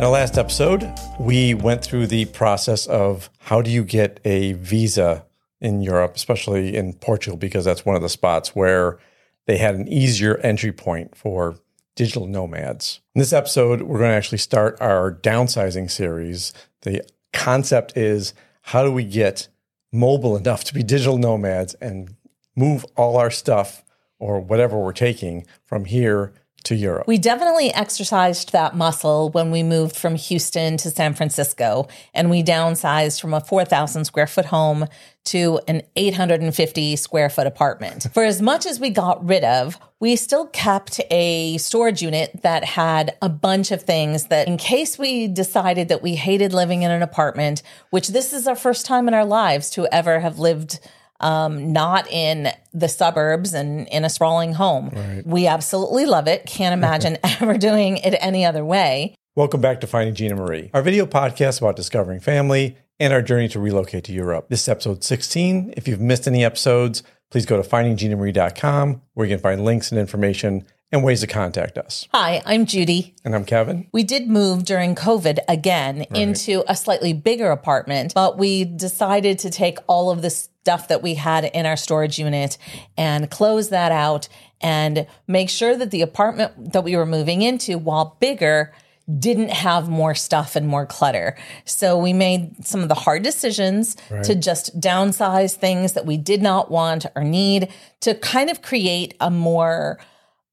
In our last episode, we went through the process of how do you get a visa in Europe, especially in Portugal, because that's one of the spots where they had an easier entry point for digital nomads. In this episode, we're going to actually start our downsizing series. The concept is how do we get mobile enough to be digital nomads and move all our stuff or whatever we're taking from here to Europe. We definitely exercised that muscle when we moved from Houston to San Francisco and we downsized from a 4,000 square foot home to an 850 square foot apartment. For as much as we got rid of, we still kept a storage unit that had a bunch of things that, in case we decided that we hated living in an apartment, which this is our first time in our lives to ever have lived um, not in the suburbs and in a sprawling home. Right. We absolutely love it. Can't imagine ever doing it any other way. Welcome back to Finding Gina Marie, our video podcast about discovering family and our journey to relocate to Europe. This is episode 16. If you've missed any episodes, please go to findingginamarie.com where you can find links and information and ways to contact us. Hi, I'm Judy. And I'm Kevin. We did move during COVID again right. into a slightly bigger apartment, but we decided to take all of the stuff that we had in our storage unit and close that out and make sure that the apartment that we were moving into, while bigger, didn't have more stuff and more clutter. So we made some of the hard decisions right. to just downsize things that we did not want or need to kind of create a more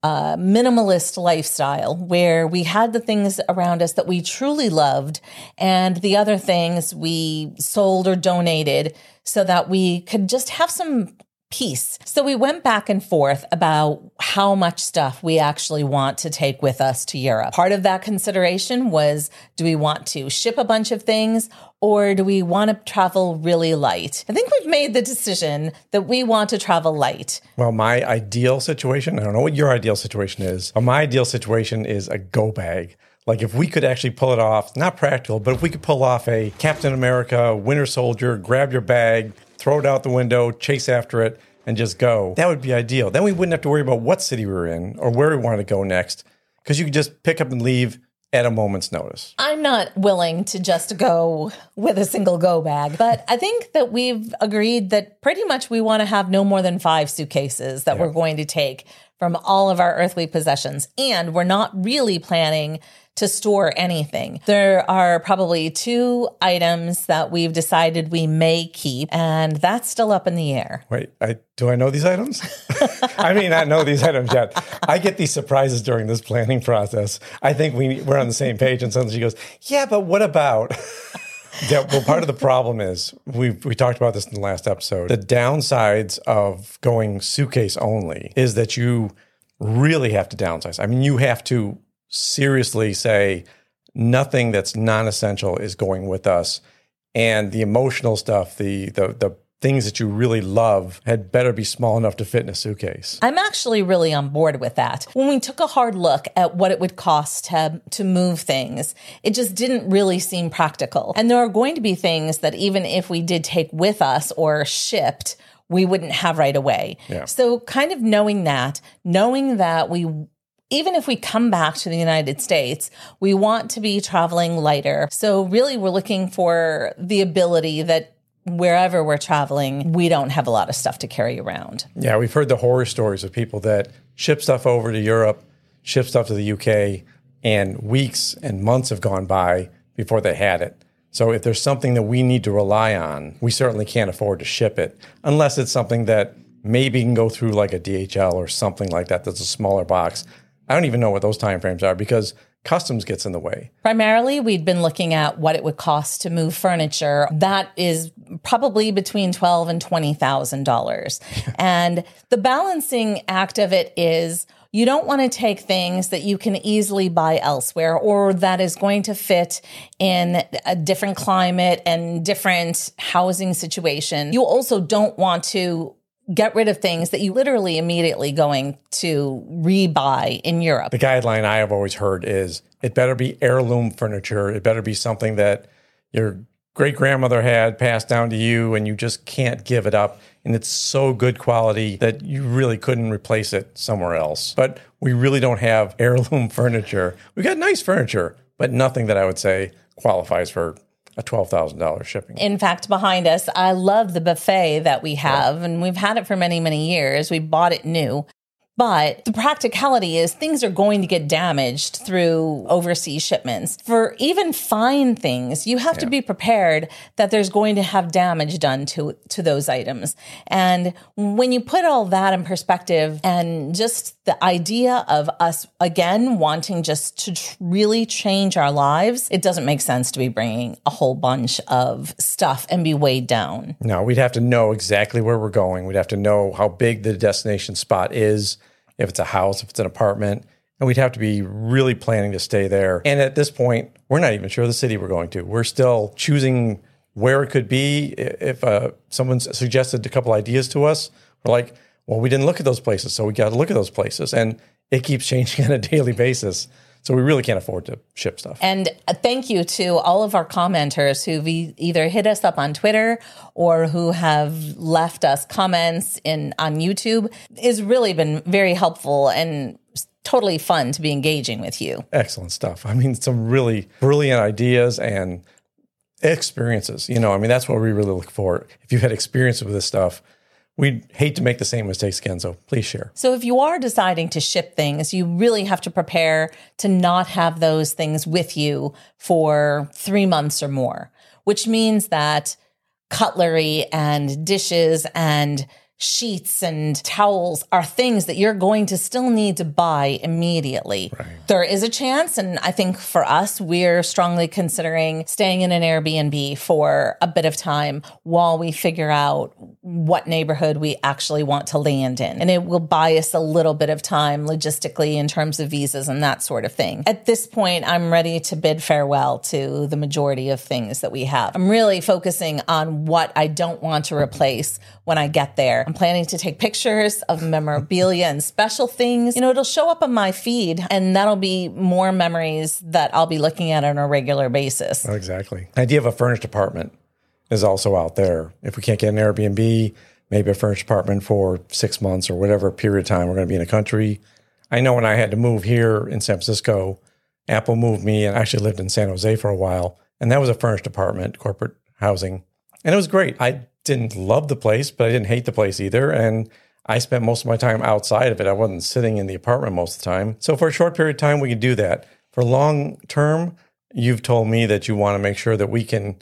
uh, minimalist lifestyle where we had the things around us that we truly loved and the other things we sold or donated so that we could just have some peace. So we went back and forth about how much stuff we actually want to take with us to Europe. Part of that consideration was do we want to ship a bunch of things or do we want to travel really light? I think we've made the decision that we want to travel light. Well, my ideal situation, I don't know what your ideal situation is, but my ideal situation is a go bag. Like if we could actually pull it off, not practical, but if we could pull off a Captain America, Winter Soldier, grab your bag, throw it out the window, chase after it, and just go. That would be ideal. Then we wouldn't have to worry about what city we were in or where we wanted to go next because you could just pick up and leave at a moment's notice. I'm not willing to just go with a single go bag, but I think that we've agreed that pretty much we want to have no more than five suitcases that yeah. we're going to take from all of our earthly possessions. And we're not really planning to store anything. There are probably two items that we've decided we may keep, and that's still up in the air. Wait, I, do I know these items? I mean, I know these items yet. I get these surprises during this planning process. I think we, we're on the same page, and suddenly she goes, Yeah, but what about? yeah, well, part of the problem is we we talked about this in the last episode. The downsides of going suitcase only is that you really have to downsize. I mean, you have to seriously say nothing that's non-essential is going with us and the emotional stuff the the the things that you really love had better be small enough to fit in a suitcase. I'm actually really on board with that. When we took a hard look at what it would cost to, to move things, it just didn't really seem practical. And there are going to be things that even if we did take with us or shipped, we wouldn't have right away. Yeah. So kind of knowing that, knowing that we even if we come back to the United States, we want to be traveling lighter. So, really, we're looking for the ability that wherever we're traveling, we don't have a lot of stuff to carry around. Yeah, we've heard the horror stories of people that ship stuff over to Europe, ship stuff to the UK, and weeks and months have gone by before they had it. So, if there's something that we need to rely on, we certainly can't afford to ship it unless it's something that maybe can go through like a DHL or something like that that's a smaller box I don't even know what those timeframes are because customs gets in the way. Primarily, we'd been looking at what it would cost to move furniture. That is probably between twelve and twenty thousand dollars. and the balancing act of it is you don't want to take things that you can easily buy elsewhere or that is going to fit in a different climate and different housing situation. You also don't want to get rid of things that you literally immediately going to rebuy in Europe. The guideline I have always heard is it better be heirloom furniture. It better be something that your great grandmother had passed down to you and you just can't give it up. And it's so good quality that you really couldn't replace it somewhere else. But we really don't have heirloom furniture. We got nice furniture, but nothing that I would say qualifies for a $12,000 shipping. In fact, behind us, I love the buffet that we have, and we've had it for many, many years. We bought it new. But the practicality is things are going to get damaged through overseas shipments. For even fine things, you have yeah. to be prepared that there's going to have damage done to, to those items. And when you put all that in perspective and just the idea of us again wanting just to tr- really change our lives, it doesn't make sense to be bringing a whole bunch of stuff and be weighed down. No, we'd have to know exactly where we're going. We'd have to know how big the destination spot is if it's a house, if it's an apartment. And we'd have to be really planning to stay there. And at this point, we're not even sure the city we're going to. We're still choosing where it could be. If uh, someone's suggested a couple ideas to us, we're like, well, we didn't look at those places, so we got to look at those places. And it keeps changing on a daily basis. So we really can't afford to ship stuff. And thank you to all of our commenters who've either hit us up on Twitter or who have left us comments in on YouTube. It's really been very helpful and totally fun to be engaging with you. Excellent stuff. I mean, some really brilliant ideas and experiences. You know, I mean, that's what we really look for. If you've had experience with this stuff, we hate to make the same mistakes again, so please share. So, if you are deciding to ship things, you really have to prepare to not have those things with you for three months or more, which means that cutlery and dishes and sheets and towels are things that you're going to still need to buy immediately. Right. There is a chance, and I think for us, we're strongly considering staying in an Airbnb for a bit of time while we figure out what neighborhood we actually want to land in. And it will buy us a little bit of time logistically in terms of visas and that sort of thing. At this point, I'm ready to bid farewell to the majority of things that we have. I'm really focusing on what I don't want to replace when I get there. I'm planning to take pictures of memorabilia and special things. You know, it'll show up on my feed and that'll be more memories that I'll be looking at on a regular basis. Exactly. The idea of a furnished apartment is also out there. If we can't get an Airbnb, maybe a furnished apartment for six months or whatever period of time we're going to be in a country. I know when I had to move here in San Francisco, Apple moved me and I actually lived in San Jose for a while. And that was a furnished apartment, corporate housing. And it was great. I didn't love the place, but I didn't hate the place either. And I spent most of my time outside of it. I wasn't sitting in the apartment most of the time. So for a short period of time, we could do that. For long term, you've told me that you want to make sure that we can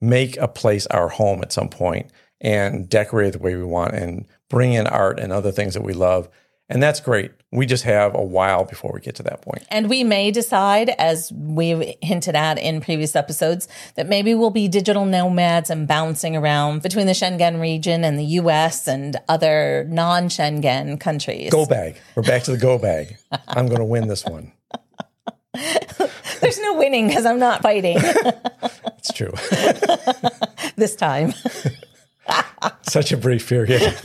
make a place our home at some point and decorate it the way we want and bring in art and other things that we love. And that's great. We just have a while before we get to that point. And we may decide, as we've hinted at in previous episodes, that maybe we'll be digital nomads and bouncing around between the Schengen region and the US and other non Schengen countries. Go bag. We're back to the go bag. I'm going to win this one. There's no winning because I'm not fighting. it's true. this time. Such a brief period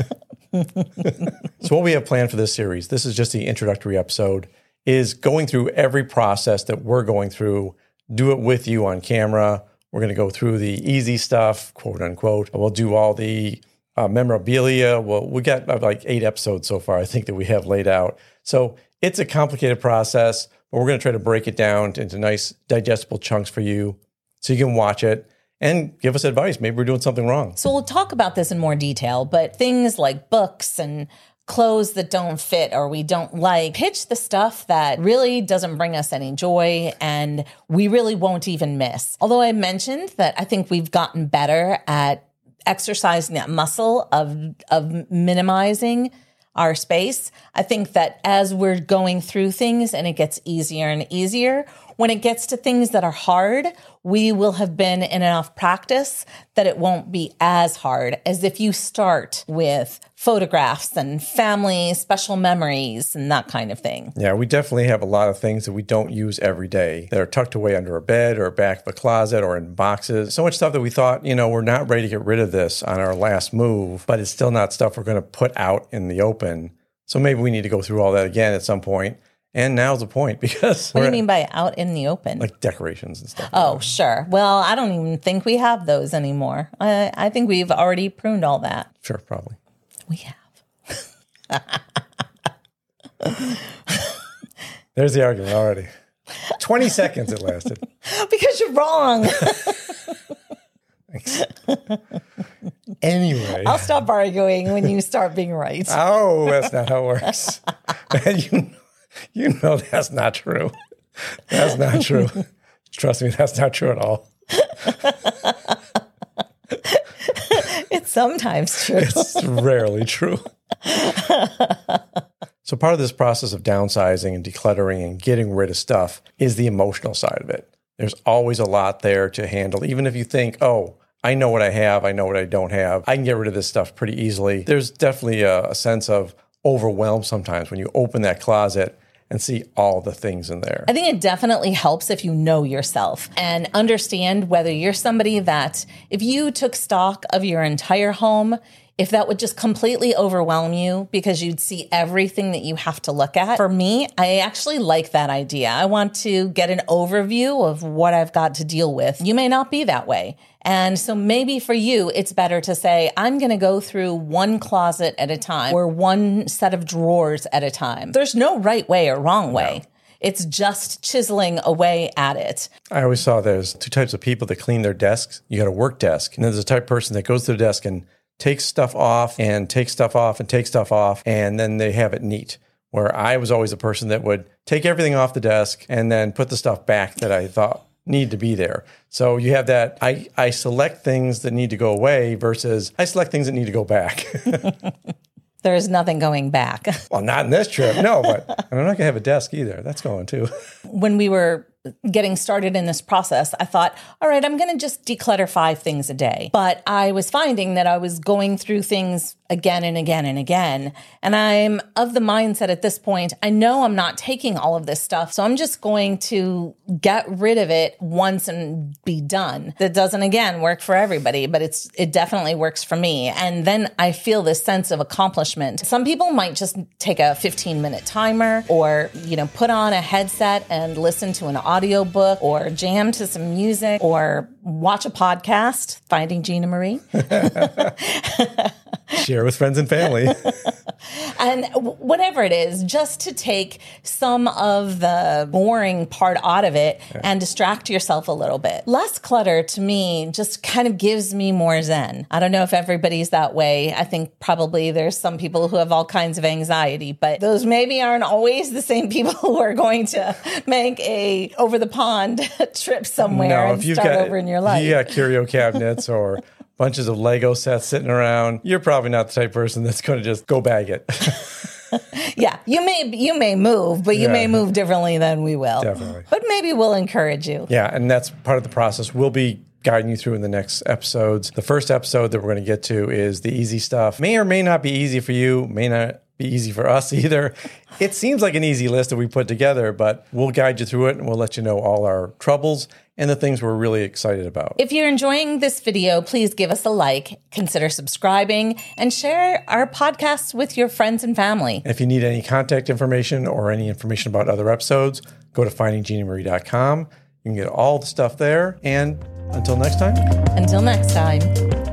so what we have planned for this series, this is just the introductory episode, is going through every process that we're going through, do it with you on camera. We're going to go through the easy stuff, quote unquote. We'll do all the uh, memorabilia. Well, we got like eight episodes so far, I think, that we have laid out. So it's a complicated process, but we're going to try to break it down into nice, digestible chunks for you so you can watch it and give us advice. Maybe we're doing something wrong. So we'll talk about this in more detail, but things like books and clothes that don't fit or we don't like, pitch the stuff that really doesn't bring us any joy and we really won't even miss. Although I mentioned that I think we've gotten better at exercising that muscle of of minimizing our space. I think that as we're going through things and it gets easier and easier, when it gets to things that are hard, we will have been in enough practice that it won't be as hard as if you start with photographs and family special memories and that kind of thing. Yeah, we definitely have a lot of things that we don't use every day that are tucked away under a bed or back of a closet or in boxes. So much stuff that we thought, you know, we're not ready to get rid of this on our last move, but it's still not stuff we're going to put out in the open. So maybe we need to go through all that again at some point and now's the point because what do you mean by out in the open? Like decorations and stuff. Oh, sure. Well, I don't even think we have those anymore. I, I think we've already pruned all that. Sure, probably. We have. There's the argument already. 20 seconds it lasted. because you're wrong. Anyway. I'll stop arguing when you start being right. Oh, that's not how it works. you, you know that's not true. That's not true. Trust me, that's not true at all. It's sometimes true. It's rarely true. so, part of this process of downsizing and decluttering and getting rid of stuff is the emotional side of it. There's always a lot there to handle. Even if you think, oh, I know what I have, I know what I don't have, I can get rid of this stuff pretty easily. There's definitely a, a sense of overwhelm sometimes when you open that closet and see all the things in there. I think it definitely helps if you know yourself and understand whether you're somebody that, if you took stock of your entire home, if that would just completely overwhelm you because you'd see everything that you have to look at. For me, I actually like that idea. I want to get an overview of what I've got to deal with. You may not be that way. And so maybe for you, it's better to say, I'm going to go through one closet at a time or one set of drawers at a time. There's no right way or wrong way. It's just chiseling away at it. I always saw there's two types of people that clean their desks. You got a work desk, and then there's a type of person that goes to the desk and takes stuff off and takes stuff off and takes stuff off, and then they have it neat. Where I was always a person that would take everything off the desk and then put the stuff back that I thought need to be there. So you have that I, I select things that need to go away versus I select things that need to go back. There is nothing going back. well, not in this trip, no, but I'm not gonna have a desk either. That's going too. when we were getting started in this process, I thought, all right, I'm going to just declutter five things a day. But I was finding that I was going through things again and again and again. And I'm of the mindset at this point, I know I'm not taking all of this stuff. So I'm just going to get rid of it once and be done. That doesn't again work for everybody, but it's, it definitely works for me. And then I feel this sense of accomplishment. Some people might just take a 15 minute timer or, you know, put on a headset and listen to an audiobook or jam to some music or watch a podcast, Finding Gina Marie. Share with friends and family. and whatever it is, just to take some of the boring part out of it yeah. and distract yourself a little bit. Less clutter to me just kind of gives me more zen. I don't know if everybody's that way. I think probably there's some people who have all kinds of anxiety, but those maybe aren't always the same people who are going to make a over the pond trip somewhere no, and start got, over in your life. Got curio cabinets or bunches of Lego sets sitting around, you're probably not the type person that's going to just go bag it. yeah, you may you may move, but you yeah. may move differently than we will. Definitely. But maybe we'll encourage you. Yeah, and that's part of the process. We'll be guiding you through in the next episodes. The first episode that we're going to get to is the easy stuff. May or may not be easy for you, may not be easy for us either. It seems like an easy list that we put together, but we'll guide you through it and we'll let you know all our troubles and the things we're really excited about. If you're enjoying this video, please give us a like, consider subscribing, and share our podcasts with your friends and family. if you need any contact information or any information about other episodes, go to findingginamarie.com. You can get all the stuff there. And until next time. Until next time.